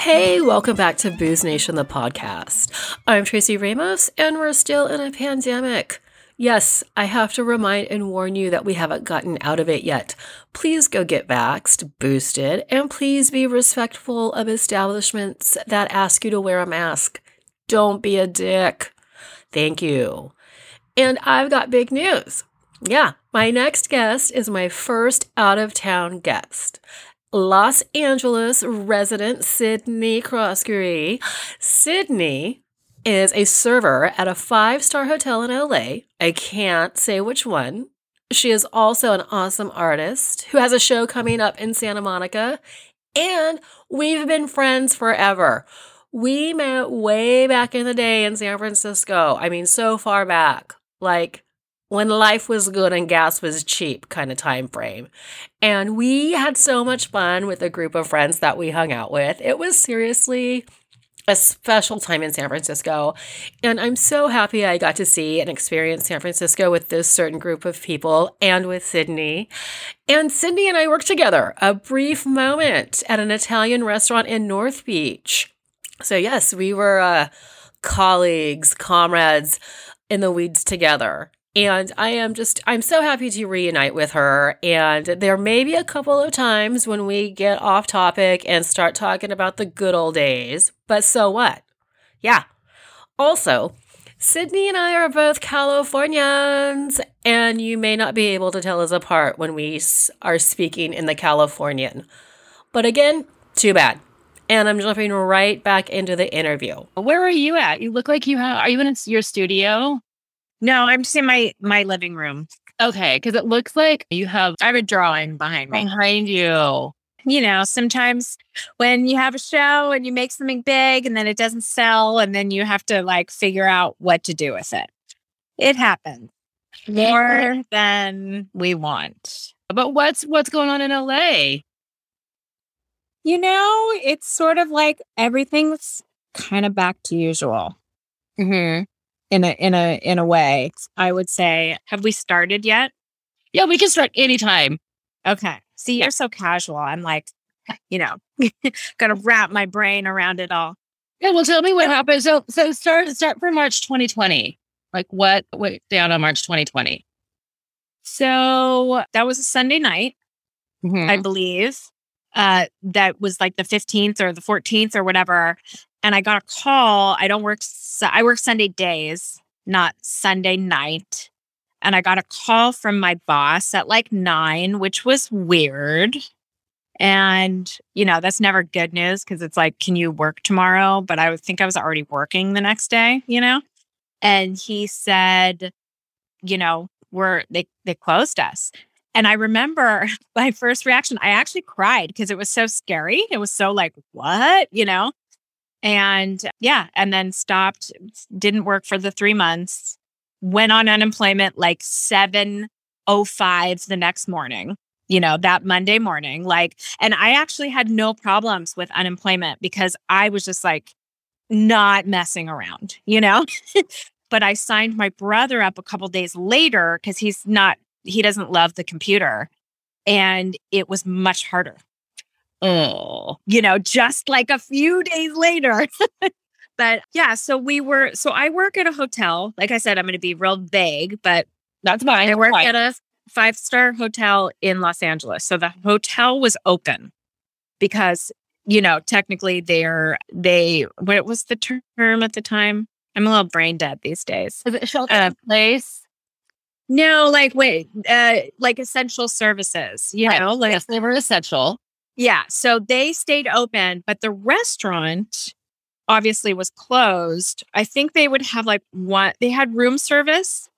Hey, welcome back to Booze Nation, the podcast. I'm Tracy Ramos, and we're still in a pandemic. Yes, I have to remind and warn you that we haven't gotten out of it yet. Please go get vaxxed, boosted, and please be respectful of establishments that ask you to wear a mask. Don't be a dick. Thank you. And I've got big news. Yeah, my next guest is my first out of town guest. Los Angeles resident Sydney Croskery. Sydney is a server at a five star hotel in LA. I can't say which one. She is also an awesome artist who has a show coming up in Santa Monica, and we've been friends forever. We met way back in the day in San Francisco. I mean, so far back. Like, when life was good and gas was cheap kind of time frame. And we had so much fun with a group of friends that we hung out with. It was seriously a special time in San Francisco. And I'm so happy I got to see and experience San Francisco with this certain group of people and with Sydney. And Sydney and I worked together a brief moment at an Italian restaurant in North Beach. So, yes, we were uh, colleagues, comrades in the weeds together. And I am just, I'm so happy to reunite with her. And there may be a couple of times when we get off topic and start talking about the good old days, but so what? Yeah. Also, Sydney and I are both Californians, and you may not be able to tell us apart when we are speaking in the Californian. But again, too bad. And I'm jumping right back into the interview. Where are you at? You look like you have, are you in your studio? No, I'm just in my my living room. Okay, because it looks like you have I have a drawing behind me. behind you. You know, sometimes when you have a show and you make something big and then it doesn't sell and then you have to like figure out what to do with it. It happens more than we want. But what's what's going on in LA? You know, it's sort of like everything's kind of back to usual. Mm-hmm in a in a in a way. I would say, have we started yet? Yeah, we can start anytime. Okay. See, you're so casual. I'm like, you know, gotta wrap my brain around it all. Yeah, well, tell me what happened. So, so start start for March 2020. Like, what went down on March 2020? So that was a Sunday night, mm-hmm. I believe. Uh, that was like the 15th or the 14th or whatever and I got a call. I don't work, I work Sunday days, not Sunday night. And I got a call from my boss at like nine, which was weird. And, you know, that's never good news because it's like, can you work tomorrow? But I would think I was already working the next day, you know? And he said, you know, we're, they, they closed us. And I remember my first reaction, I actually cried because it was so scary. It was so like, what, you know? And yeah, and then stopped, didn't work for the three months, went on unemployment like 705 the next morning, you know, that Monday morning. Like, and I actually had no problems with unemployment because I was just like not messing around, you know? but I signed my brother up a couple days later because he's not, he doesn't love the computer. And it was much harder Oh, you know, just like a few days later. but yeah, so we were, so I work at a hotel. Like I said, I'm going to be real vague, but that's fine. I work at a five star hotel in Los Angeles. So the hotel was open because, you know, technically they're, they, what was the term at the time? I'm a little brain dead these days. Is it shelter uh, place? No, like wait, uh, like essential services. You right. know, like yes, they were essential. Yeah. So they stayed open, but the restaurant obviously was closed. I think they would have like one, they had room service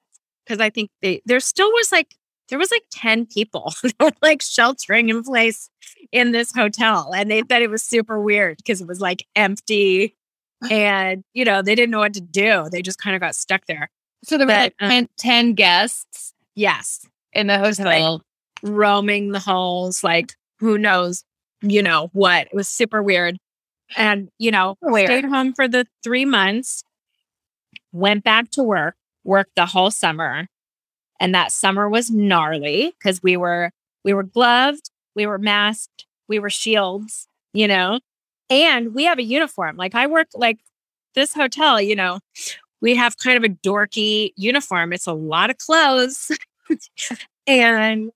because I think they, there still was like, there was like 10 people like sheltering in place in this hotel. And they said it was super weird because it was like empty and, you know, they didn't know what to do. They just kind of got stuck there. So there were like um, 10 guests. Yes. In the hotel. Like, roaming the halls, like who knows, you know what. It was super weird. And, you know, weird. stayed home for the three months, went back to work, worked the whole summer. And that summer was gnarly because we were we were gloved, we were masked, we were shields, you know, and we have a uniform. Like I work like this hotel, you know, we have kind of a dorky uniform. It's a lot of clothes. and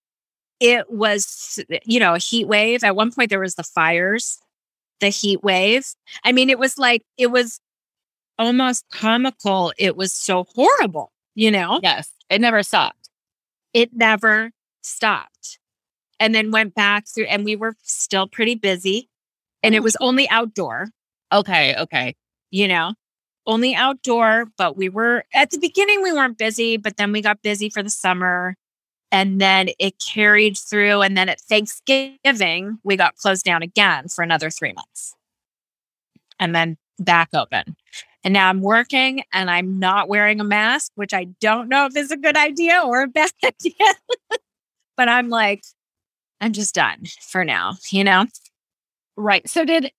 it was, you know, a heat wave. At one point, there was the fires, the heat wave. I mean, it was like, it was almost comical. It was so horrible, you know? Yes. It never stopped. It never stopped. And then went back through, and we were still pretty busy. And it oh. was only outdoor. Okay. Okay. You know, only outdoor, but we were at the beginning, we weren't busy, but then we got busy for the summer. And then it carried through. And then at Thanksgiving, we got closed down again for another three months. And then back open. And now I'm working and I'm not wearing a mask, which I don't know if is a good idea or a bad idea. but I'm like, I'm just done for now, you know? Right. So did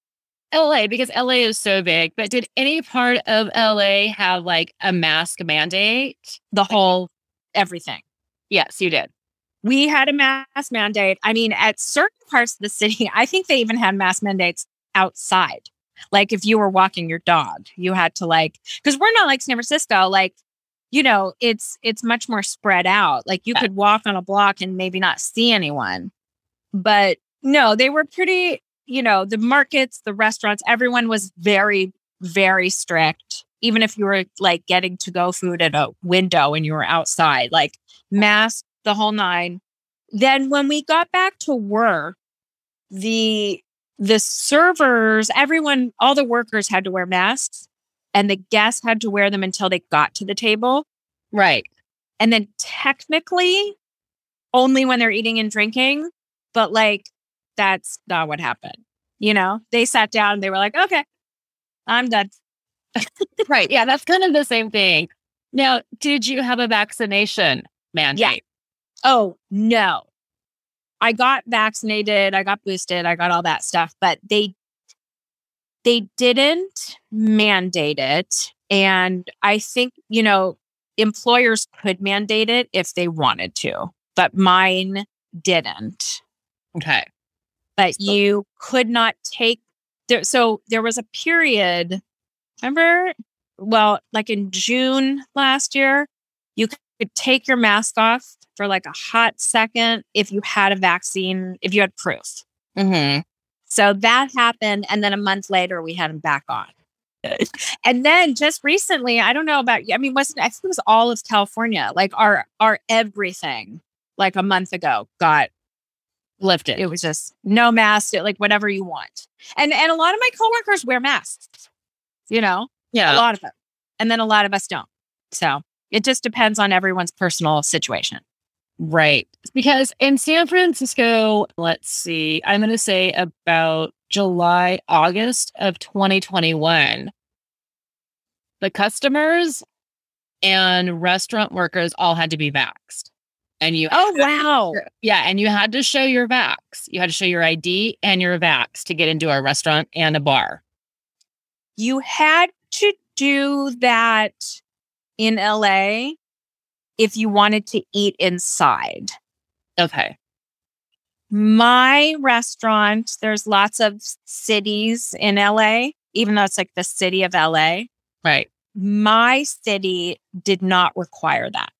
LA, because LA is so big, but did any part of LA have like a mask mandate? The whole everything. Yes, you did. We had a mask mandate. I mean, at certain parts of the city, I think they even had mask mandates outside. Like if you were walking your dog, you had to like because we're not like San Francisco, like you know, it's it's much more spread out. Like you yeah. could walk on a block and maybe not see anyone. But no, they were pretty you know, the markets, the restaurants, everyone was very, very strict. Even if you were like getting to go food at a window and you were outside, like mask the whole nine. Then when we got back to work, the the servers, everyone, all the workers had to wear masks and the guests had to wear them until they got to the table. Right. And then technically only when they're eating and drinking, but like that's not what happened. You know, they sat down and they were like, okay, I'm done. right. Yeah, that's kind of the same thing. Now, did you have a vaccination mandate? Yeah. Oh, no. I got vaccinated, I got boosted, I got all that stuff, but they they didn't mandate it and I think, you know, employers could mandate it if they wanted to, but mine didn't. Okay but so. you could not take there. So there was a period, remember? Well, like in June last year, you could take your mask off for like a hot second if you had a vaccine, if you had proof. Mm-hmm. So that happened. And then a month later, we had them back on. and then just recently, I don't know about you. I mean, wasn't I think it was all of California, like our our everything, like a month ago, got lifted. It was just no mask, like whatever you want. And and a lot of my coworkers wear masks. You know, yeah, a lot of them, and then a lot of us don't. So it just depends on everyone's personal situation. Right. Because in San Francisco, let's see, I'm going to say about July, August of 2021, the customers and restaurant workers all had to be vaxxed and you oh wow. yeah and you had to show your vax. You had to show your id and your vax to get into a restaurant and a bar. You had to do that in la if you wanted to eat inside. Okay. My restaurant there's lots of cities in la even though it's like the city of la right. My city did not require that.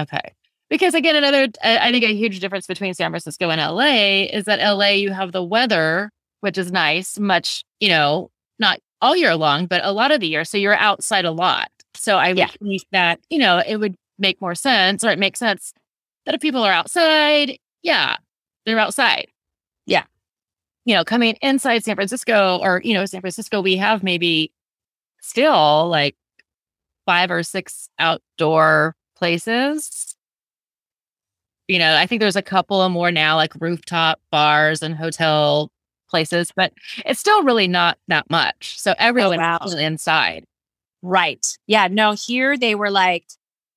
Okay because again, another, uh, I think a huge difference between San Francisco and LA is that LA, you have the weather, which is nice, much, you know, not all year long, but a lot of the year. So you're outside a lot. So I yeah. think that, you know, it would make more sense or it makes sense that if people are outside, yeah, they're outside. Yeah. You know, coming inside San Francisco or, you know, San Francisco, we have maybe still like five or six outdoor places you know, I think there's a couple of more now, like rooftop bars and hotel places, but it's still really not that much. So oh, everyone oh, wow. inside. Right. Yeah. No, here they were like,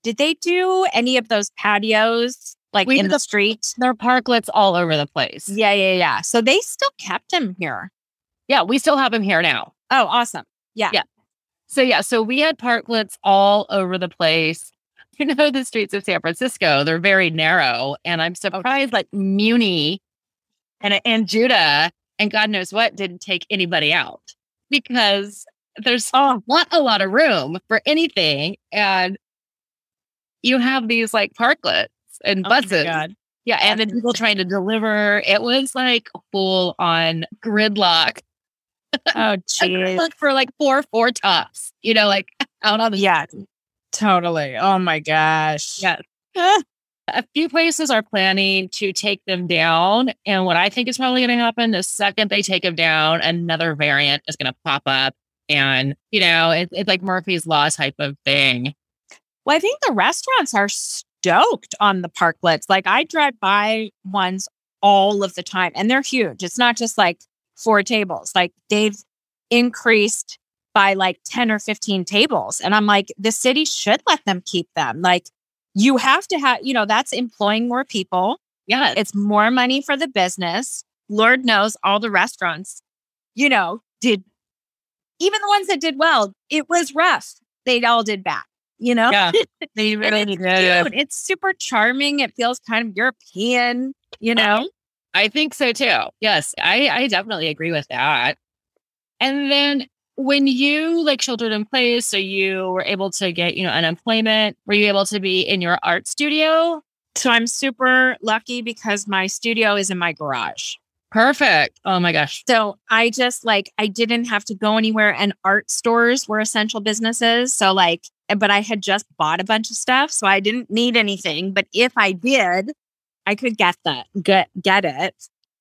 did they do any of those patios like we in the, the street? There are parklets all over the place. Yeah. Yeah. Yeah. So they still kept him here. Yeah. We still have him here now. Oh, awesome. Yeah. Yeah. So, yeah. So we had parklets all over the place you know the streets of San Francisco, they're very narrow. And I'm oh, surprised like Muni and and Judah and God knows what didn't take anybody out because there's oh, not a lot of room for anything. And you have these like parklets and Oh buses. my God. yeah. And then people trying to deliver. It was like full on gridlock. Oh, geez. Look for like four four tops, you know, like out on the Yeah, totally. Oh my gosh. Yes. A few places are planning to take them down. And what I think is probably going to happen the second they take them down, another variant is going to pop up. And, you know, it, it's like Murphy's Law type of thing. Well, I think the restaurants are stoked on the parklets. Like I drive by ones all of the time and they're huge. It's not just like four tables. Like they've increased by like 10 or 15 tables. And I'm like, the city should let them keep them. Like you have to have, you know, that's employing more people. Yeah. It's more money for the business. Lord knows all the restaurants, you know, did even the ones that did well, it was rough. They all did bad, you know? yeah. They really it's did. cute. It's super charming. It feels kind of European, you know? I think so too. Yes, I, I definitely agree with that. And then when you like sheltered in place, so you were able to get, you know, unemployment, were you able to be in your art studio? So I'm super lucky because my studio is in my garage. Perfect. Oh my gosh. So I just like, I didn't have to go anywhere, and art stores were essential businesses. So, like, but I had just bought a bunch of stuff. So I didn't need anything. But if I did, I could get that, get, get it.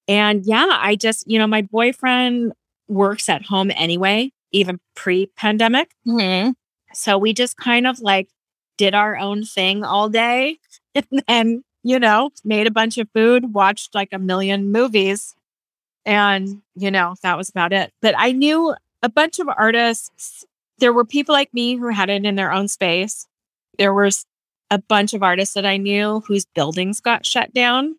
And yeah, I just, you know, my boyfriend works at home anyway, even pre pandemic. Mm-hmm. So we just kind of like did our own thing all day and then, you know, made a bunch of food, watched like a million movies. And, you know, that was about it. But I knew a bunch of artists. There were people like me who had it in their own space. There was a bunch of artists that I knew whose buildings got shut down.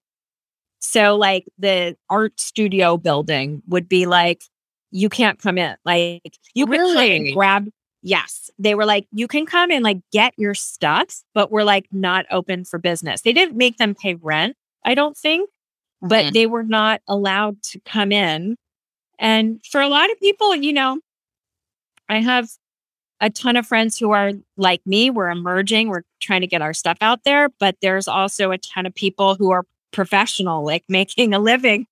So, like, the art studio building would be like, you can't come in. Like, you and Really? grab Yes. They were like, you can come and like get your stuff, but we're like not open for business. They didn't make them pay rent, I don't think, but Mhm. they were not allowed to come in. And for a lot of people, you know, I have a ton of friends who are like me. We're emerging, we're trying to get our stuff out there, but there's also a ton of people who are professional, like making a living,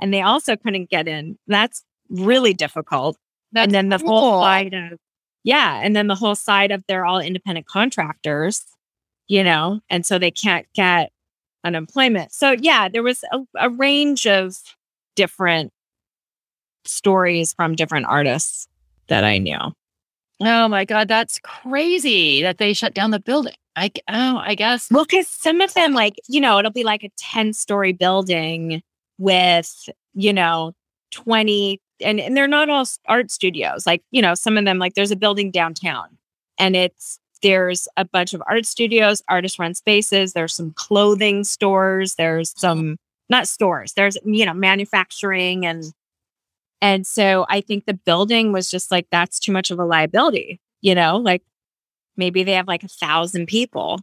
and they also couldn't get in. That's really difficult That's and then the cool. whole side of yeah and then the whole side of they're all independent contractors you know and so they can't get unemployment so yeah there was a, a range of different stories from different artists that i knew Oh my God, that's crazy that they shut down the building. I oh, I guess. well because some of them like you know it'll be like a 10 story building with you know 20 and, and they're not all art studios like you know some of them like there's a building downtown and it's there's a bunch of art studios artist run spaces there's some clothing stores there's some not stores there's you know manufacturing and and so i think the building was just like that's too much of a liability you know like maybe they have like a thousand people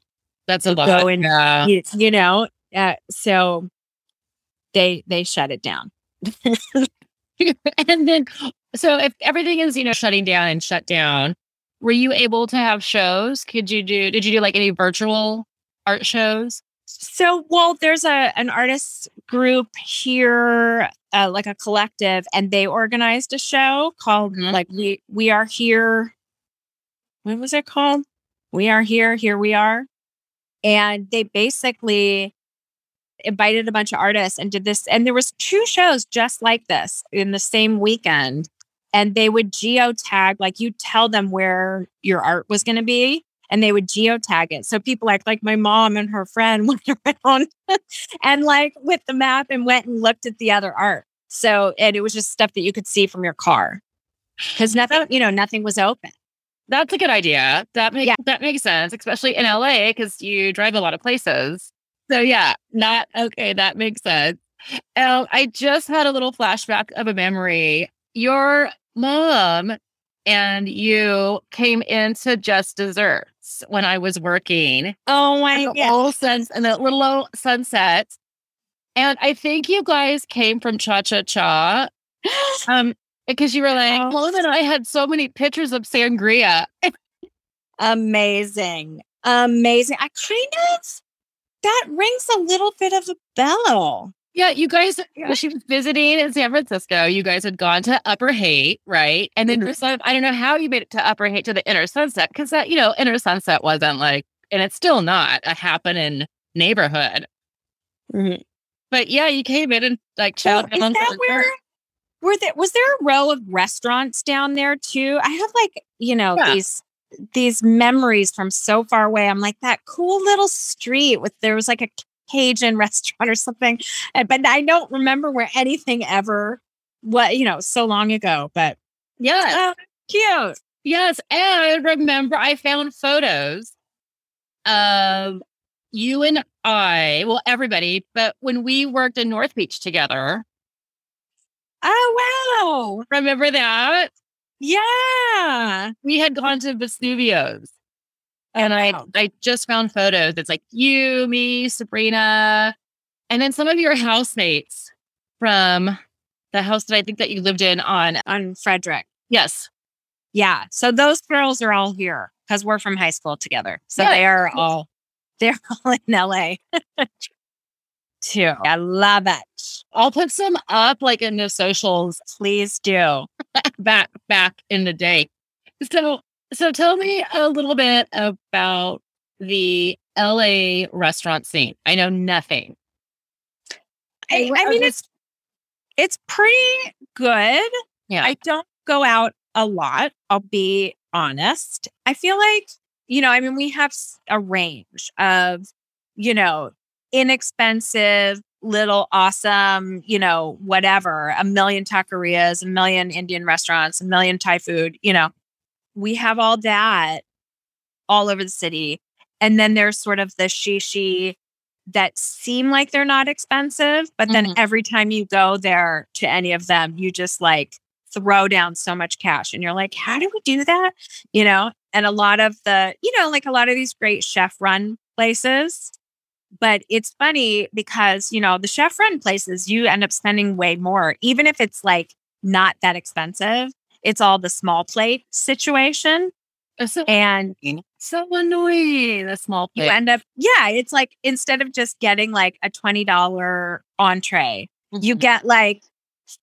That's a lot. go and- yeah. you, you know uh, so they they shut it down and then, so if everything is, you know, shutting down and shut down, were you able to have shows? Could you do, did you do like any virtual art shows? so well there's a an artist group here uh, like a collective and they organized a show called Mhm. like we we are here what was it called we are here here we are and they basically invited a bunch of artists and did this and there was two shows just like this in the same weekend and they would geotag like you tell them where your art was going to be and they would geotag it so people like like my mom and her friend went around and like with the map and went and looked at the other art so and it was just stuff that you could see from your car because nothing you know nothing was open That's a good idea. That makes Yeah. that makes sense, especially in LA because you drive a lot of places. So yeah, not okay. That makes sense. Um, I just had a little flashback of a memory. Your mom and you came into just desserts when I was working. Oh my god. Little suns and that little old sunset. And I think you guys came from Cha Cha Cha. Um, because you were like, oh. Mom and I had so many pictures of sangria. Amazing. Amazing. I kind of that rings a little bit of a bell. Yeah, you guys, yeah. she was visiting in San Francisco. You guys had gone to Upper Haight, right? And then mm-hmm. I don't know how you made it to Upper Haight to the Inner Sunset because that, you know, Inner Sunset wasn't like, and it's still not a happening neighborhood. Mm-hmm. But yeah, you came in and like chowed so down. Is that where, were there, was there a row of restaurants down there too? I have like, you know, yeah. these these memories from so far away. I'm like that cool little street with there was like a Cajun restaurant or something. But I don't remember where anything ever what you know so long ago. But yeah, oh, cute. Yes, and I remember I found photos of you and I, well, everybody, but when we worked in North Beach together. Oh wow! Remember that? Yeah, we had gone to Vesuvio's and I I just found photos. It's like you, me, Sabrina, and then some of your housemates from the house that I think that you lived in on on Frederick. Yes. Yeah. So those girls are all here because we're from high school together. So yeah. they are all they're all in LA. too. I love it. I'll put some up like in the socials. Please do. back back in the day. So so tell me a little bit about the LA restaurant scene. I know nothing. I, I mean, it's it's pretty good. Yeah. I don't go out a lot. I'll be honest. I feel like, you know, I mean, we have a range of, you know, inexpensive, little awesome, you know, whatever, a million taquerias, a million Indian restaurants, a million Thai food, you know, we have all that all over the city. And then there's sort of the shishi that seem like they're not expensive, but then mm-hmm. every time you go there to any of them, you just like throw down so much cash and you're like, how do we do that? You know, and a lot of the, you know, like a lot of these great chef run places. But it's funny because, you know, the chef run places, you end up spending way more, even if it's like not that expensive it's all the small plate situation. So and so annoying. The small plate. You end up, yeah, it's like instead of just getting like a $20 entree, mm-hmm. you get like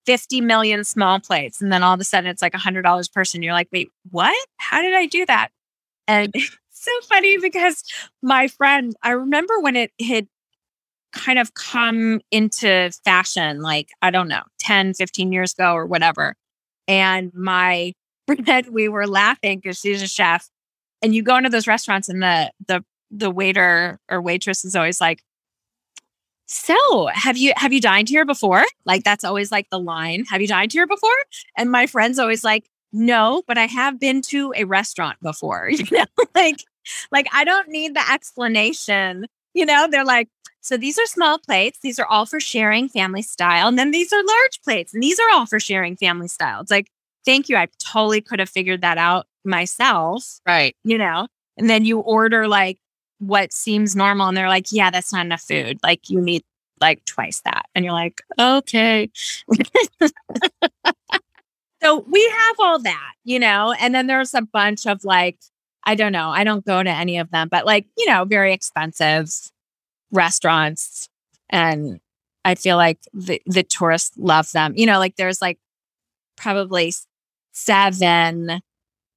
50 million small plates. And then all of a sudden it's like a $100 per person. You're like, wait, what? How did I do that? And so funny because my friend, I remember when it had kind of come into fashion, like, I don't know, 10, 15 years ago or whatever. And my friend, we were laughing because she's a chef. And you go into those restaurants and the the the waiter or waitress is always like, so have you have you dined here before? Like that's always like the line. Have you dined here before? And my friend's always like, no, but I have been to a restaurant before. You know, like like I don't need the explanation. You know, they're like, so these are small plates. These are all for sharing family style. And then these are large plates. And these are all for sharing family style. It's like, thank you. I totally could have figured that out myself. Right. You know, and then you order like what seems normal. And they're like, yeah, that's not enough food. Like you need like twice that. And you're like, okay. so we have all that, you know, and then there's a bunch of like, I don't know. I don't go to any of them, but like, you know, very expensive restaurants and I feel like the, the tourists love them. You know, like there's like probably seven,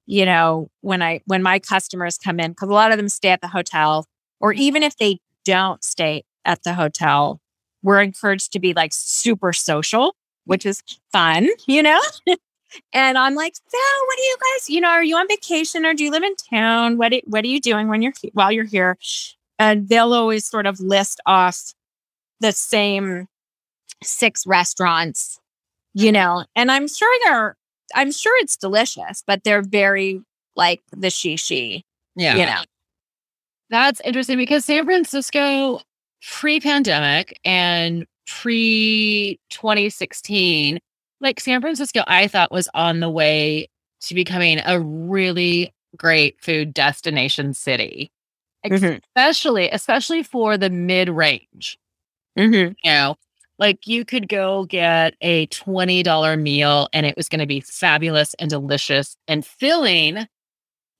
you know, when I when my customers come in, because a lot of them stay at the hotel, or even if they don't stay at the hotel, we're encouraged to be like super social, which is fun, you know? and I'm like, so what do you guys, you know, are you on vacation or do you live in town? What what are you doing when you're while you're here? and they'll always sort of list off the same six restaurants, you mm-hmm. know, and I'm sure they're, I'm sure it's delicious, but they're very like the shishi, yeah, you know. That's interesting because San Francisco pre pandemic and pre 2016, like San Francisco, I thought was on the way to becoming a really great food destination city, Mhm. especially especially for the mid range. Mm-hmm. You know, like you could go get a $20 meal and it was going to be fabulous and delicious and filling,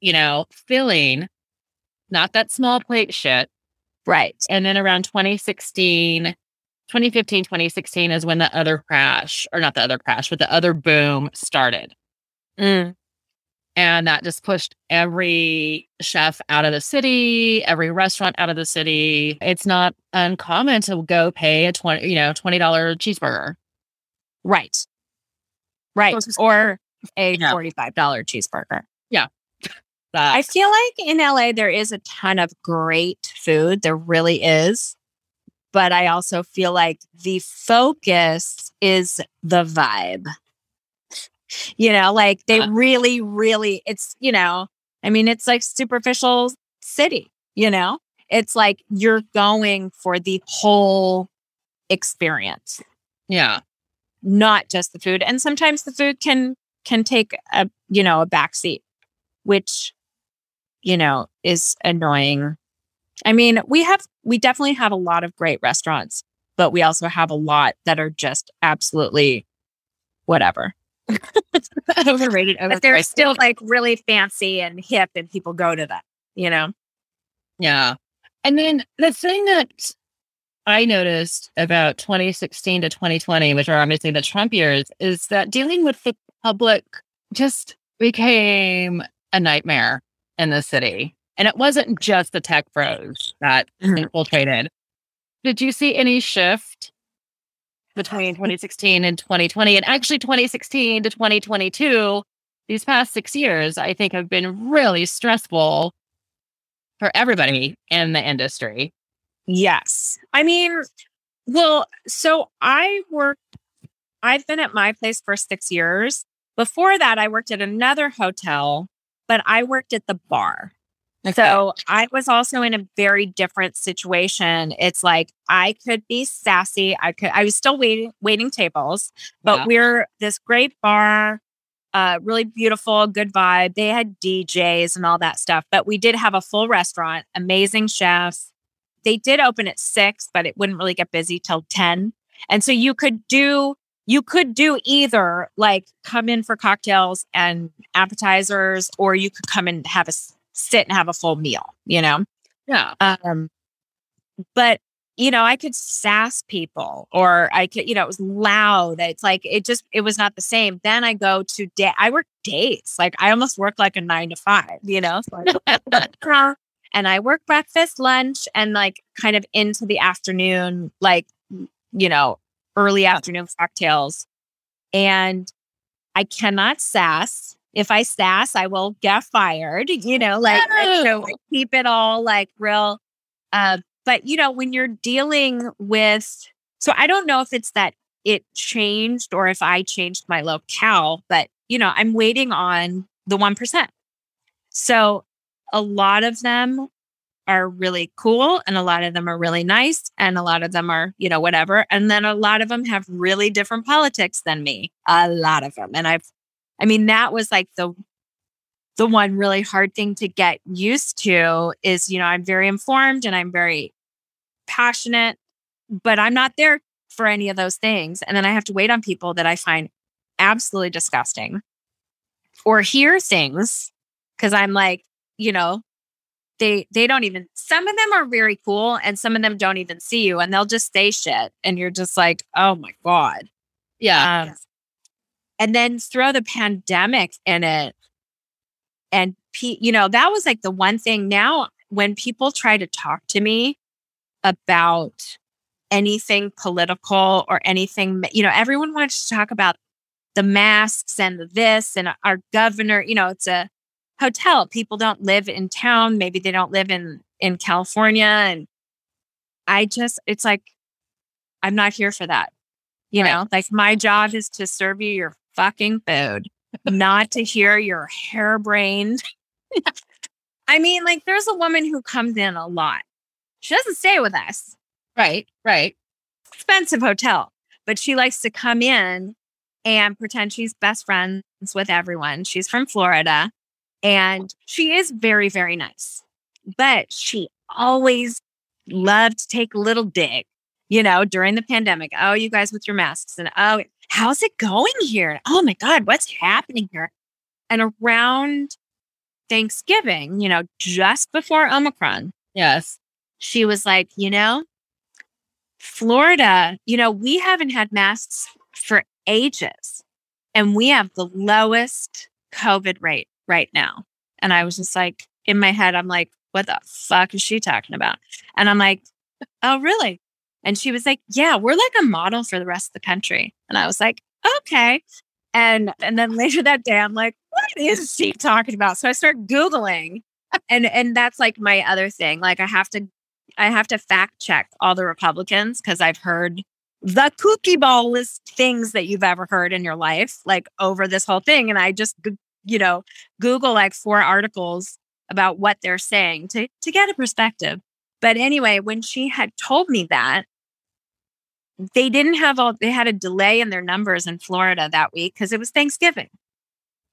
you know, filling, not that small plate shit. Right. And then around 2016, 2015, 2016 is when the other crash, or not the other crash, but the other boom started. Mm. And that just pushed every chef out of the city, every restaurant out of the city. It's not uncommon to go pay a 20, you know, $20 cheeseburger. Right. Right. Or a Yeah. $45 cheeseburger. That, I feel like in LA, there is a ton of great food. There really is. But I also feel like the focus is the vibe. You know, like they Uh. really, really, it's, you know, I mean, it's like superficial city, you know? It's like you're going for the whole experience, yeah. not just the food. And sometimes the food can can take a, you know, a backseat, which you know, is annoying. I mean, we have, we definitely have a lot of great restaurants, but we also have a lot that are just absolutely whatever. Overrated, But they're still like really fancy and hip and people go to them, you know? Yeah. And then the thing that I noticed about 2016 to 2020, which are obviously the Trump years, is that dealing with the public just became a nightmare in the city. And it wasn't just the tech pros that Mhm. infiltrated. Did you see any shift between 2016 and 2020? And actually, 2016 to 2022, these past six years, I think have been really stressful for everybody in the industry. Yes. I mean, well, so I worked, I've been at my place for six years. Before that, I worked at another hotel, but I worked at the bar. So I was also in a very different situation. It's like I could be sassy. I could I was still waiting waiting tables, but we're this great bar, uh, really beautiful, good vibe. They had DJs and all that stuff, but we did have a full restaurant, amazing chefs. They did open at six, but it wouldn't really get busy till 10. And so you could do you could do either like come in for cocktails and appetizers, or you could come and have a sit and have a full meal, you know? yeah. Um, but you know, I could sass people or I could, you know, it was loud. It's like it just it was not the same. Then I go to day I work days. Like I almost work like a nine to five, you know? So I- and I work breakfast, lunch, and like kind of into the afternoon, like you know, early afternoon cocktails. And I cannot sass. If I sass, I will get fired, you know, like so No. I keep it all like real. Uh, but you know, when you're dealing with so I don't know if it's that it changed or if I changed my locale, but you know, I'm waiting on the 1%. So a lot of them are really cool and a lot of them are really nice and a lot of them are, you know, whatever. And then a lot of them have really different politics than me. A lot of them. And I've I mean that was like the the one really hard thing to get used to is, you know, I'm very informed and I'm very passionate, but I'm not there for any of those things. And then I have to wait on people that I find absolutely disgusting or hear things because I'm like, you know, they they don't even some of them are very cool and some of them don't even see you and they'll just say shit and you're just like, oh my God. Yeah. Um, and then throw the pandemic in it. And, pe- you know, that was like the one thing now when people try to talk to me about anything political or anything, you know, everyone wants to talk about the masks and the this and our governor, you know, it's a hotel. People don't live in town. Maybe they don't live in, in California. And I just, it's like, I'm not here for that. You Right. know, like my job is to serve you your fucking food, not to hear your harebrained. I mean, like there's a woman who comes in a lot. She doesn't stay with us. Right. Right. Expensive hotel, but she likes to come in and pretend she's best friends with everyone. She's from Florida and she is very, very nice, but she always loved to take a little dig, you know, during the pandemic. Oh, you guys with your masks and oh, how's it going here? Oh my God, what's happening here? And around Thanksgiving, you know, just before Omicron, yes, she was like, you know, Florida, you know, we haven't had masks for ages and we have the lowest COVID rate right now. And I was just like, in my head, I'm like, what the fuck is she talking about? And I'm like, oh, really? And she was like, yeah, we're like a model for the rest of the country. And I was like, okay. And and then later that day, I'm like, what is she talking about? So I start Googling. And and that's like my other thing. Like I have to I have to fact check all the Republicans because I've heard the cookie ball things that you've ever heard in your life, like over this whole thing. And I just, you know, Google like four articles about what they're saying to, to get a perspective. But anyway, when she had told me that, they didn't have all, they had a delay in their numbers in Florida that week because it was Thanksgiving.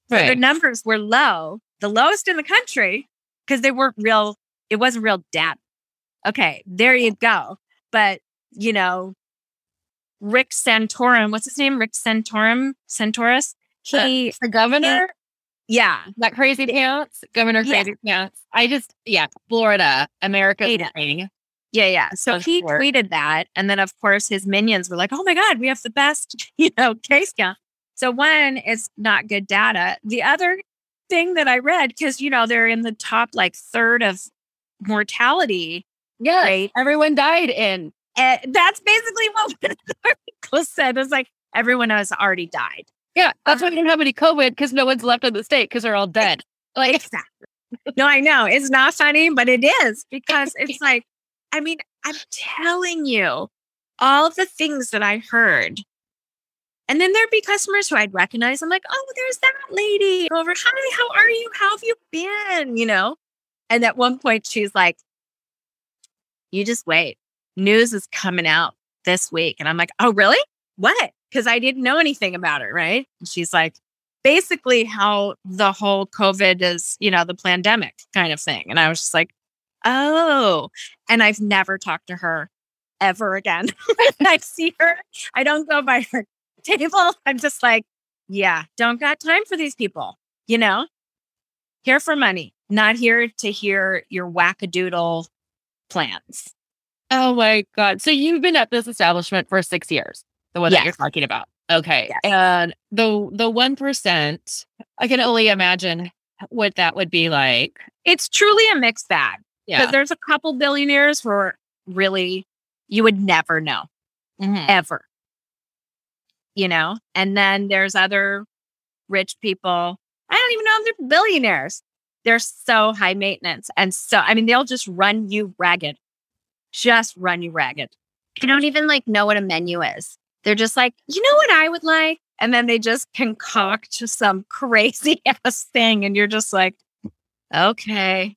Right. So their numbers were low, the lowest in the country because they weren't real, it wasn't real data. Okay, there you go. But, you know, Rick Santorum, what's his name? Rick Santorum, Santoris. He, the, the governor. Yeah, that crazy pants, Governor Crazy yeah. Pants. I just, yeah, Florida, America's thing. Yeah, yeah. So he tweeted that, and then of course his minions were like, "Oh my god, we have the best, you know, case count." So one, it's not good data. The other thing that I read, because you know they're in the top like third of mortality. Yeah, right? everyone died in and that's basically what the article said. It's like everyone has already died. Yeah, that's why um we don't have any COVID because no one's left in the state because they're all eh, dead. Like exactly. No, I know it's not funny, but it is because it's like, I mean, I'm telling you, all the things that I heard. And then there'd be customers who I'd recognize. I'm like, oh, there's that lady over. Hi, how are you? How have you been? You know? And at one point, she's like, you just wait news is coming out this week. And I'm like, oh, really? What? Because I didn't know anything about it. Right. And she's like, basically how the whole COVID is, you know, the pandemic kind of thing. And I was just like, oh. And I've never talked to her ever again. I see her, I don't go by her table. I'm just like, yeah, don't got time for these people, you know? Here for money, not here to hear your wackadoodle plans. Oh my God. So you've been at this establishment for six years, the one yes. that you're talking about. Okay. Yes. And the the one percent, I can only imagine what that would be like. It's truly a mixed bag. Yeah. Because there's a couple billionaires who are really you would never know. Mm-hmm. Ever. You know? And then there's other rich people. I don't even know if they're billionaires. They're so high maintenance. And so I mean, they'll just run you ragged just run you ragged. They don't even like know what a menu is. They're just like, you know what I would like? And then they just concoct some crazy ass thing. And you're just like, okay.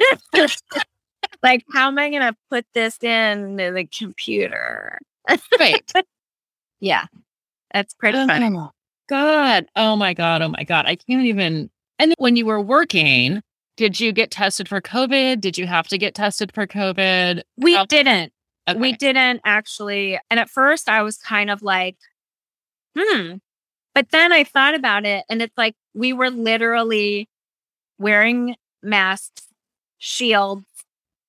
like, how am I going to put this in the computer? right. yeah. That's pretty oh, funny. God. Oh my God. Oh my God. I can't even. And when you were working, did you get tested for COVID? Did you have to get tested for COVID? We How- didn't. Okay. We didn't actually. And at first I was kind of like, hmm. But then I thought about it and it's like we were literally wearing masks, shields,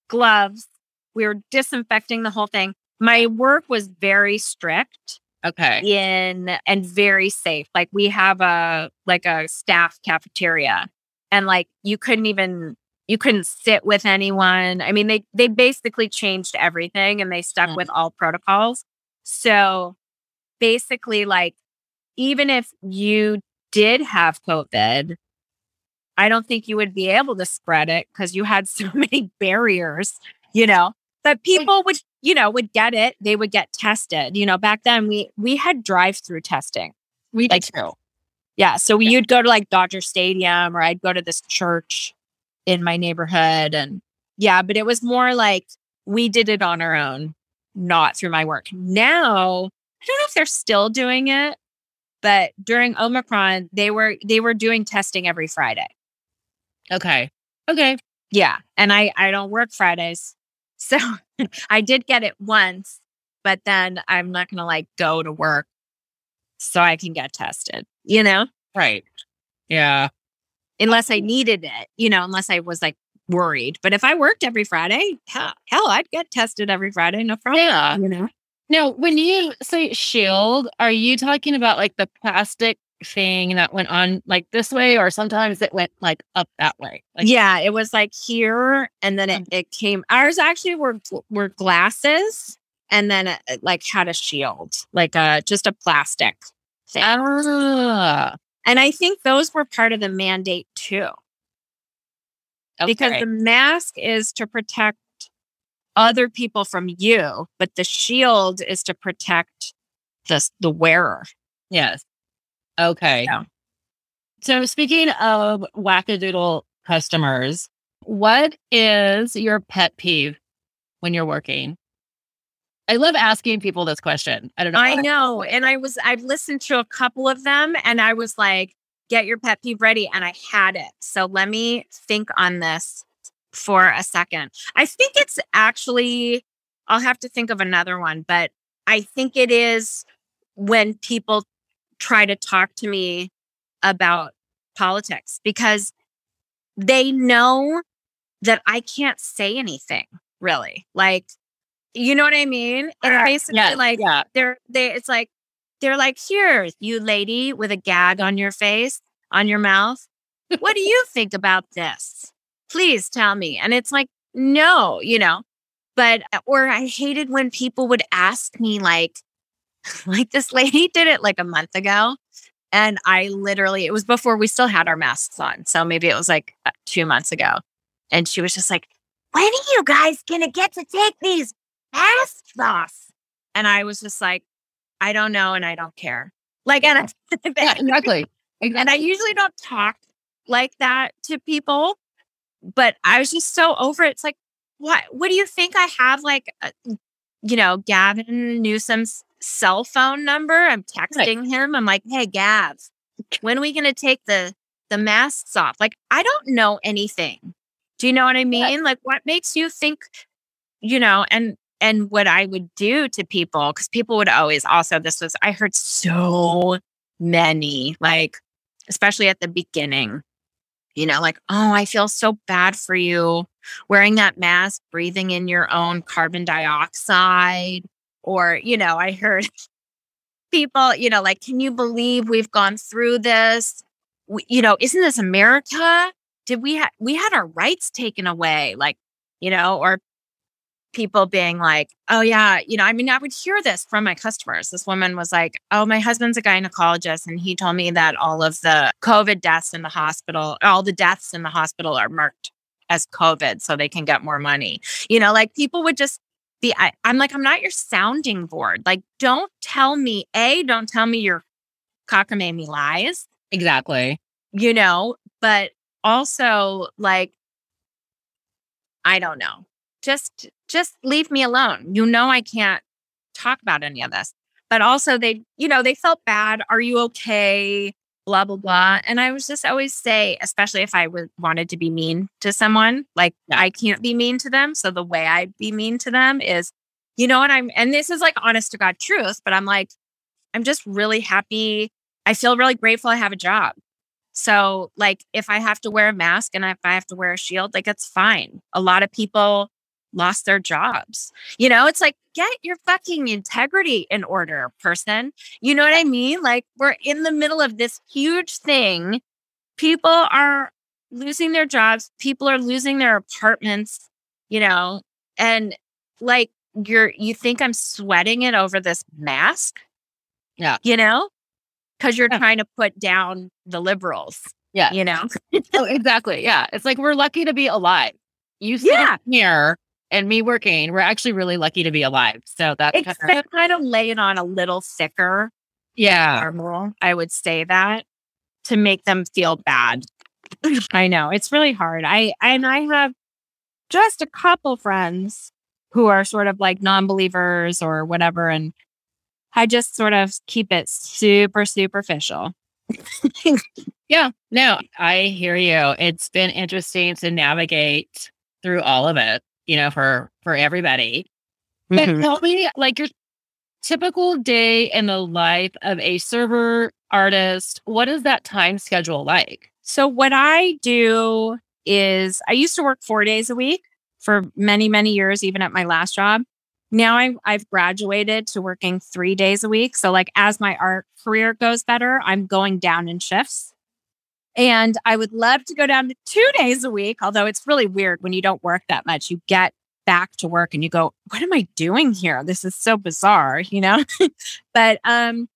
gloves. We were disinfecting the whole thing. My work was very strict. Okay. In and very safe. Like we have a like a staff cafeteria and like you couldn't even you couldn't sit with anyone. I mean, they they basically changed everything and they stuck mm. with all protocols. So basically, like even if you did have COVID, I don't think you would be able to spread it because you had so many barriers, you know. But people would, you know, would get it. They would get tested. You know, back then we we had drive-through testing. We like, did too. Yeah. So we, you'd go to like Dodger Stadium or I'd go to this church in my neighborhood. And yeah, but it was more like we did it on our own, not through my work. Now, I don't know if they're still doing it, but during Omicron, they were they were doing testing every Friday. Okay. Okay. Yeah, and I I don't work Fridays. So I did get it once, but then I'm not going to like go to work so I can get tested, you know? Right. Yeah. Unless I needed it, you know, unless I was like worried. But if I worked every Friday, hell, hell I'd get tested every Friday, no problem. Yeah. You know? Now, when you say shield, are you talking about like the plastic thing that went on like this way, or sometimes it went like up that way? Like, yeah, it was like here, and then it, Mm. it came. Ours actually were were glasses, and then it, it, like had a shield, like uh just a plastic thing. Ah, and I think those were part of the mandate too, because the mask is to protect other people from you, but the shield is to protect the the wearer. yes. Okay. Yeah. So, speaking of wackadoodle customers, what is your pet peeve when you're working? I love asking people this question. I don't know. I know. And I was, I've listened to a couple of them and I was like, get your pet peeve ready. And I had it. So let me think on this for a second. I think it's actually, I'll have to think of another one, but I think it is when people try to talk to me about politics because they know that I can't say anything really. Like, you know what I mean? It's uh, basically Yes, like yeah. they're they it's like they're like, here, you lady with a gag on your face, on your mouth. what do you think about this? Please tell me. And it's like, no, you know. But uh, or I hated when people would ask me like like this lady did it like a month ago. And I literally, it was before we still had our masks on. So maybe it was like uh, two months ago. And she was just like, when are you guys going to get to take these masks off? And I was just like, I don't know. And I don't care. Like, and, I, Yeah, exactly. and I usually don't talk like that to people, but I was just so over it. It's like, what, what do you think I have? Like, uh, you know, Gavin Newsom's cell phone number. I'm texting him. I'm like, hey, Gav, when are we going to take the, the masks off? Like, I don't know anything. Do you know what I mean? Like, what makes you think, you know, and, and what I would do to people, because people would always also, this was, I heard so many, like, especially at the beginning, you know, like, oh, I feel so bad for you wearing that mask, breathing in your own carbon dioxide. Or, you know, I heard people, you know, like, can you believe we've gone through this? We, you know, isn't this America? Did we have, we had our rights taken away? Like, you know, or people being like, oh, yeah, you know, I mean, I would hear this from my customers. This woman was like, oh, my husband's a gynecologist, and he told me that all of the COVID deaths in the hospital, all the deaths in the hospital are marked as COVID so they can get more money. You know, like people would just be, I, I'm like, I'm not your sounding board. Like, don't tell me, A, don't tell me your cockamamie lies, Exactly. you know, but also like, I don't know. Just just leave me alone. You know I can't talk about any of this. But also they, you know, they felt bad. Are you okay? Blah blah blah. And I was just always say, especially if I w- wanted to be mean to someone, like. I can't be mean to them. So the way I'd be mean to them is, you know what I'm and this is like honest to God truth, but I'm like, I'm just really happy. I feel really grateful I have a job. So, like, if I have to wear a mask and if I have to wear a shield, like, it's fine. A lot of people lost their jobs. You know, it's like, get your fucking integrity in order, person. You know what I mean? Like, we're in the middle of this huge thing. People are losing their jobs, people are losing their apartments, you know, and like, you're, you think I'm sweating it over this mask? Yeah. You know? Because you're Yeah. trying to put down the liberals, Yeah. you know? Oh, exactly. Yeah. It's like we're lucky to be alive. You sitting Yeah. here and me working, we're actually really lucky to be alive. So that's kind of, kind of lay it on a little thicker yeah. caramel. I would say that to make them feel bad. I know it's really hard. I and I have just a couple friends who are sort of like non-believers or whatever, and I just sort of keep it super superficial. yeah, no, I hear you. It's been interesting to navigate through all of it, you know, for for everybody. But mm-hmm. tell me, like your typical day in the life of a server artist. What is that time schedule like? So what I do is I used to work four days a week for many, many years, even at my last job. Now I, I've graduated to working three days a week. So, like, as my art career goes better, I'm going down in shifts. And I would love to go down to two days a week, although it's really weird when you don't work that much. You get back to work and you go, what am I doing here? This is so bizarre, you know? but um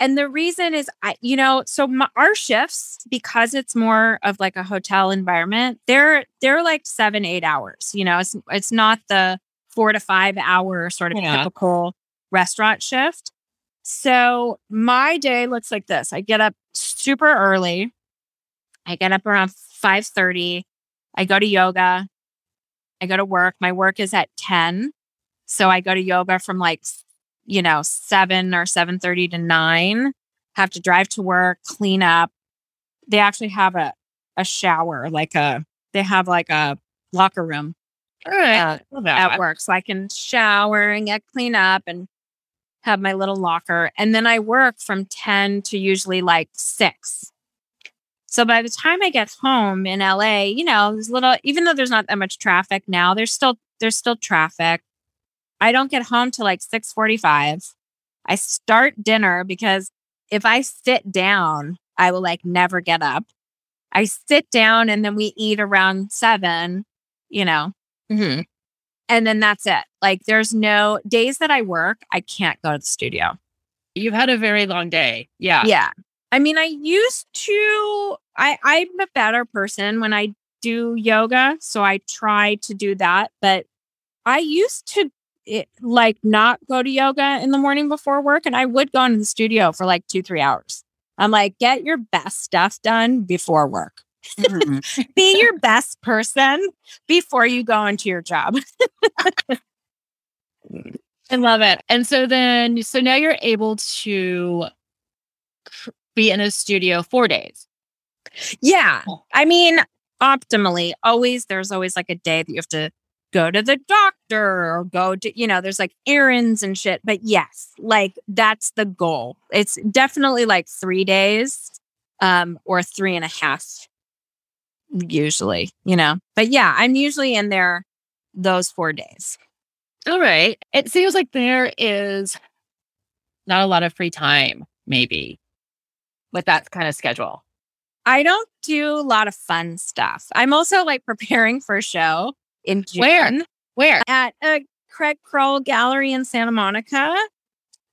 and the reason is, I, you know, so my, our shifts because it's more of like a hotel environment. They're they're like seven eight hours. You know, it's it's not the four to five hour sort of yeah. typical restaurant shift. So my day looks like this. I get up super early. I get up around five thirty. I go to yoga. I go to work. My work is at ten. So I go to yoga from like you know, 7 or 7:30 to 9, have to drive to work, clean up. They actually have a a shower, like a they have like a locker room right. Uh, at work. So I can shower and get clean up and have my little locker. And then I work from 10 to usually like 6. So by the time I get home in LA, you know, there's little even though there's not that much traffic now, there's still there's still traffic. I don't get home till like 6:45. I start dinner because if I sit down, I will like never get up. I sit down and then we eat around 7, you know. Mm-hmm. And then that's it. Like there's no days that I work, I can't go to the studio. You've had a very long day. Yeah. Yeah. I mean, I used to I I'm a better person when I do yoga, so I try to do that, but I used to it, like not go to yoga in the morning before work and I would go into the studio for like 2-3 hours. I'm like get your best stuff done before work. Mm-hmm. Be your best person before you go into your job. I love it. And so then, so now you're able to be in a studio four days. Yeah. I mean, optimally, always, there's always like a day that you have to go to the doctor or go to, you know, there's like errands and shit. But yes, like that's the goal. It's definitely like three days um, or three and a half, usually, you know. But yeah, I'm usually in there those four days. All right. It seems like there is not a lot of free time, maybe, with that kind of schedule. I don't do a lot of fun stuff. I'm also like preparing for a show in June. Where? Where? At a Craig Krull Gallery in Santa Monica.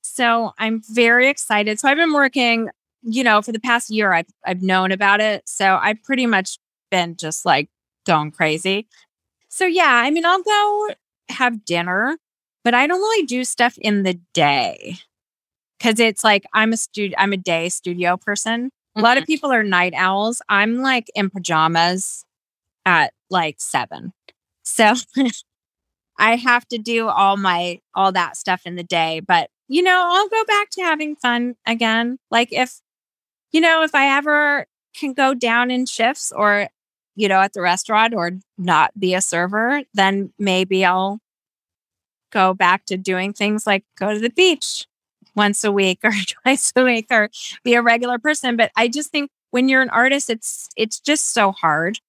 So I'm very excited. So I've been working, you know, for the past year. I've I've known about it. So I've pretty much been just like going crazy. So yeah, I mean, I'll go have dinner, but I don't really do stuff in the day because it's like I'm a studio. I'm a day studio person. Mm-hmm. A lot of people are night owls. I'm like in pajamas at like seven. So I have to do all my all that stuff in the day, but you know, I'll go back to having fun again. Like if you know, if I ever can go down in shifts or you know, at the restaurant or not be a server, then maybe I'll go back to doing things like go to the beach once a week or twice a week or be a regular person, but I just think when you're an artist it's it's just so hard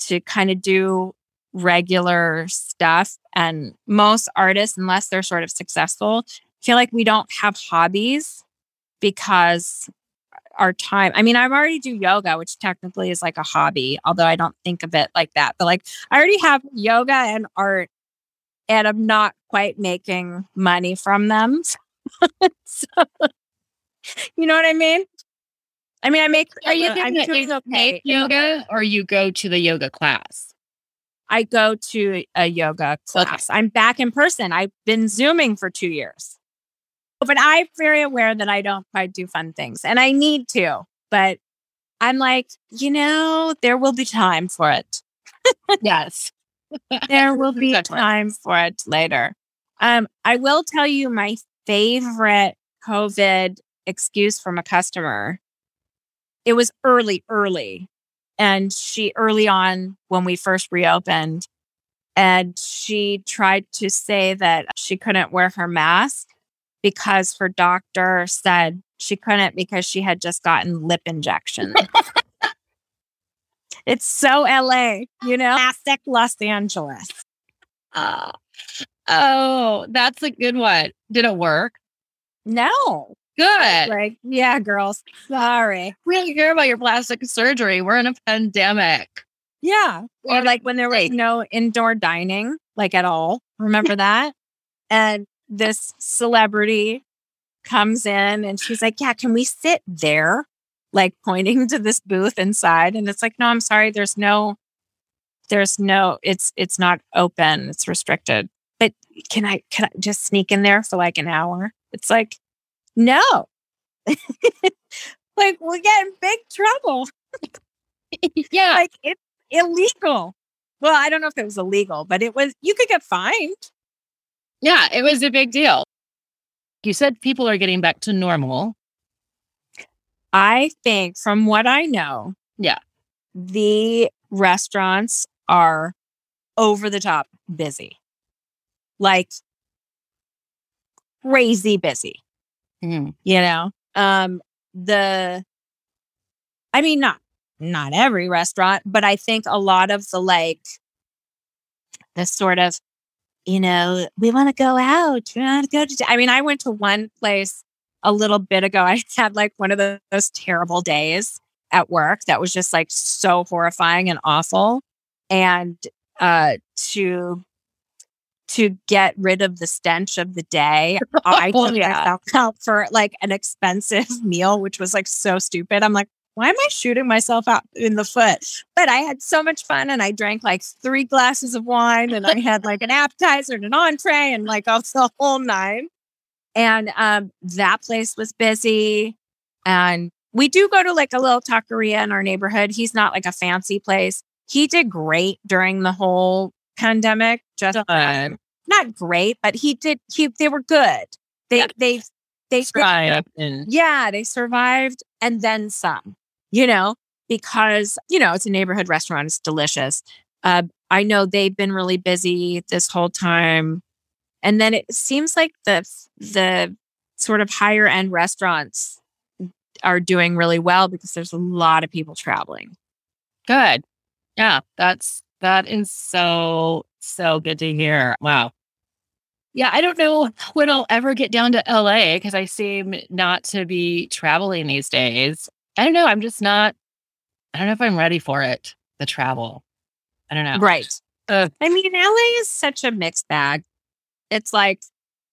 to kind of do regular stuff. And most artists, unless they're sort of successful, feel like we don't have hobbies because our time. I mean, I already do yoga, which technically is like a hobby, although I don't think of it like that. But like, I already have yoga and art, and I'm not quite making money from them. you know what I mean? I mean, I make. Are you uh, doing okay. yoga, or you go to the yoga class? I go to a yoga class. Okay. I'm back in person. I've been Zooming for two years. But I'm very aware that I don't quite do fun things and I need to. But I'm like, you know, there will be time for it. yes. there will be time for it later. Um, I will tell you my favorite COVID excuse from a customer. It was early, early. And she, early on when we first reopened, and she tried to say that she couldn't wear her mask because her doctor said she couldn't because she had just gotten lip injection. it's so LA, you know, classic Los Angeles. Uh, oh, that's a good one. Did it work? No. Good. Like, yeah, girls. Sorry. We don't care about your plastic surgery. We're in a pandemic. Yeah. Or like when there was no indoor dining, like at all. Remember that? And this celebrity comes in and she's like, Yeah, can we sit there? Like pointing to this booth inside. And it's like, No, I'm sorry. There's no, there's no, it's, it's not open. It's restricted. Can I, can I just sneak in there for like an hour? It's like, no. like we'll get in big trouble. yeah. Like it's illegal. Well, I don't know if it was illegal, but it was, you could get fined. Yeah, it was a big deal. You said people are getting back to normal. I think from what I know, yeah, the restaurants are over the top busy. Like crazy busy. Mm-hmm. You know, um the I mean not not every restaurant, but I think a lot of the like the sort of you know, we want to go out. We want to go to. I mean, I went to one place a little bit ago. I had like one of the, those terrible days at work that was just like so horrifying and awful. And uh, to to get rid of the stench of the day, I took yeah. myself out for like an expensive meal, which was like so stupid. I'm like, why am I shooting myself out in the foot? But I had so much fun and I drank like three glasses of wine and I had like an appetizer and an entree and like also the whole nine. And um, that place was busy. And we do go to like a little taqueria in our neighborhood. He's not like a fancy place. He did great during the whole pandemic. Just uh, not great, but he did. He they were good. They yeah. they they tried. Yeah, they survived and then some you know, because, you know, it's a neighborhood restaurant, it's delicious. Uh, I know they've been really busy this whole time. And then it seems like the the sort of higher end restaurants are doing really well because there's a lot of people traveling. Good. Yeah, that's that is so so good to hear. Wow. Yeah, I don't know when I'll ever get down to LA because I seem not to be traveling these days. I don't know. I'm just not, I don't know if I'm ready for it, the travel. I don't know. Right. Uh, I mean, LA is such a mixed bag. It's like,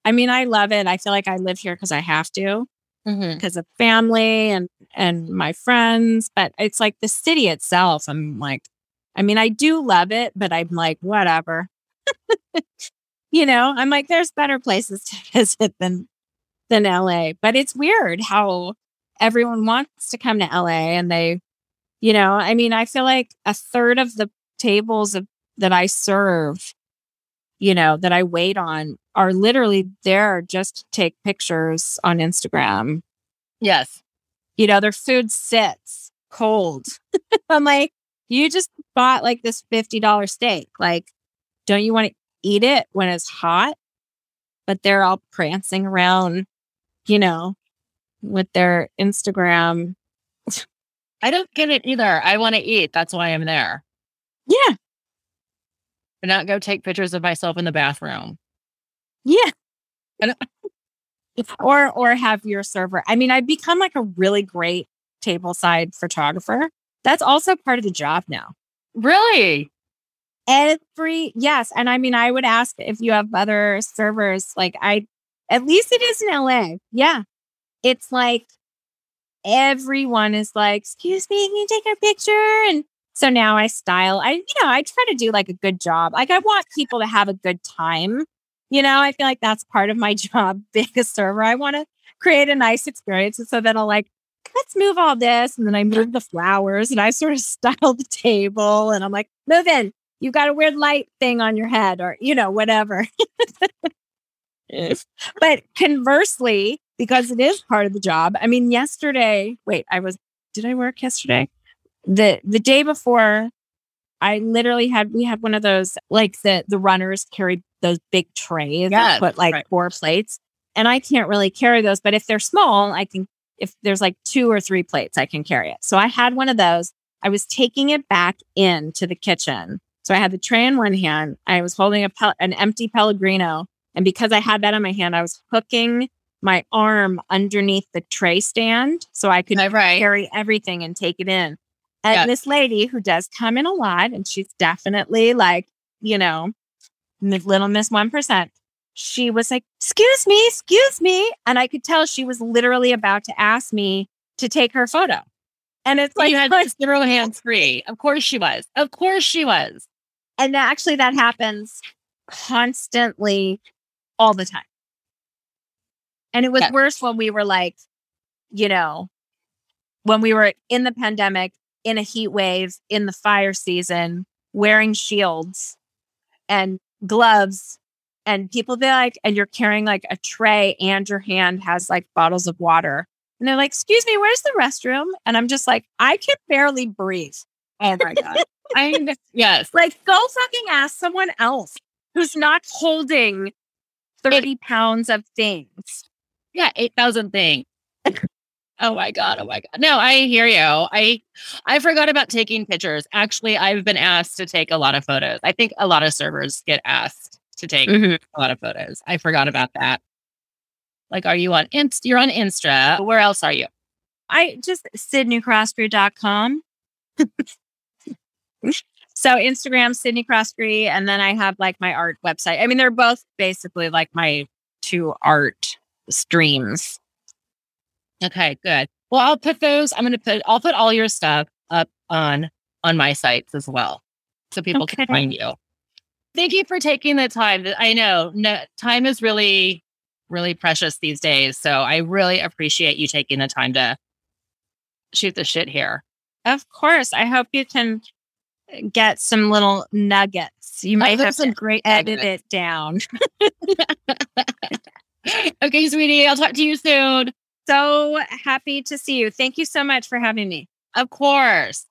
I mean, I love it. I feel like I live here because I have to, because mm-hmm. of family and and my friends. But it's like the city itself. I'm like, I mean, I do love it, but I'm like, whatever. you know, I'm like, there's better places to visit than than LA. But it's weird how everyone wants to come to LA and they, you know, I mean, I feel like a third of the tables of, that I serve, you know, that I wait on are literally there just to take pictures on Instagram. Yes. You know, their food sits cold. I'm like, you just bought like this $50 steak. Like, don't you want to eat it when it's hot? But they're all prancing around, you know, with their Instagram. I don't get it either. I want to eat. That's why I'm there. Yeah. But not go take pictures of myself in the bathroom. Yeah. or or have your server. I mean, I've become like a really great table side photographer. That's also part of the job now. Really? Every yes. And I mean, I would ask if you have other servers, like I at least it is in LA. Yeah it's like everyone is like, excuse me, can you take a picture? And so now I style, I, you know, I try to do like a good job. Like I want people to have a good time. You know, I feel like that's part of my job being a server. I want to create a nice experience. And so then I'll like, let's move all this. And then I move the flowers and I sort of style the table and I'm like, move in. You got a weird light thing on your head or, you know, whatever. but conversely, because it is part of the job. I mean, yesterday, wait, I was did I work yesterday? The the day before I literally had we had one of those like the the runners carried those big trays Yes, that put like right. four plates. And I can't really carry those, but if they're small, I can if there's like two or three plates, I can carry it. So I had one of those. I was taking it back into the kitchen. So I had the tray in one hand. I was holding a pel- an empty Pellegrino, and because I had that in my hand, I was hooking my arm underneath the tray stand so I could Right, right. carry everything and take it in. And Yeah. this lady who does come in a lot, and she's definitely like, you know, little Miss 1%, she was like, Excuse me, excuse me. And I could tell she was literally about to ask me to take her photo. And it's like, you had zero hands free. Of course she was. Of course she was. and actually, that happens constantly all the time. And it was Yeah. worse when we were like, you know, when we were in the pandemic, in a heat wave, in the fire season, wearing shields and gloves, and people be like, and you're carrying like a tray and your hand has like bottles of water. And they're like, excuse me, where's the restroom? And I'm just like, I can barely breathe. Oh my God. I yes. Like, go fucking ask someone else who's not holding 30 pounds of things. Yeah, eight thousand things. oh my god! Oh my god! No, I hear you. I I forgot about taking pictures. Actually, I've been asked to take a lot of photos. I think a lot of servers get asked to take mm-hmm. a lot of photos. I forgot about that. Like, are you on Inst? You're on Insta. Where else are you? I just sydneycrossbury.com. so Instagram, Sydney Crossbury, and then I have like my art website. I mean, they're both basically like my two art streams. Okay, good. Well, I'll put those. I'm gonna put. I'll put all your stuff up on on my sites as well, so people can find you. Thank you for taking the time. I know no, time is really, really precious these days. So I really appreciate you taking the time to shoot the shit here. Of course. I hope you can uh, get some little nuggets. You might have some to great edit nuggets. it down. okay, sweetie. I'll talk to you soon. So happy to see you. Thank you so much for having me. Of course.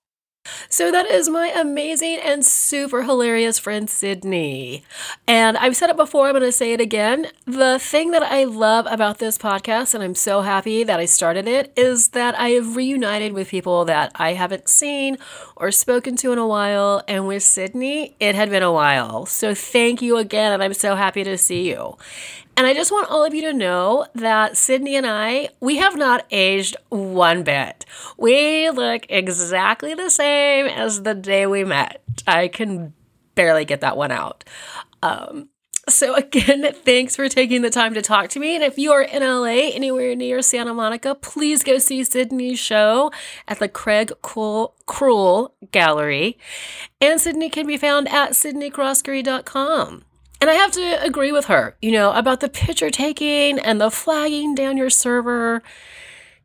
So that is my amazing and super hilarious friend Sydney. And I've said it before, I'm going to say it again. The thing that I love about this podcast, and I'm so happy that I started it, is that I have reunited with people that I haven't seen or spoken to in a while. And with Sydney, it had been a while. So thank you again, and I'm so happy to see you. And I just want all of you to know that Sydney and I, we have not aged one bit. We look exactly the same as the day we met. I can barely get that one out. Um, so again, thanks for taking the time to talk to me. And if you are in LA, anywhere near Santa Monica, please go see Sydney's show at the Craig Cool Krull Gallery. And Sydney can be found at sydneycrossbury.com. And I have to agree with her, you know, about the picture taking and the flagging down your server.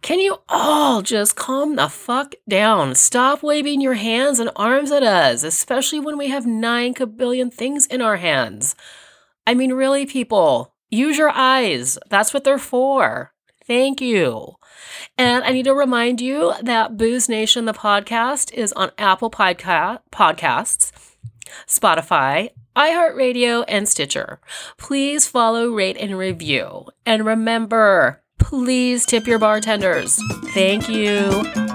Can you all just calm the fuck down? Stop waving your hands and arms at us, especially when we have nine kabillion things in our hands. I mean, really, people, use your eyes. That's what they're for. Thank you. And I need to remind you that Booze Nation, the podcast, is on Apple Podca- Podcasts, Spotify, iHeartRadio, and Stitcher. Please follow, rate, and review. And remember, please tip your bartenders. Thank you.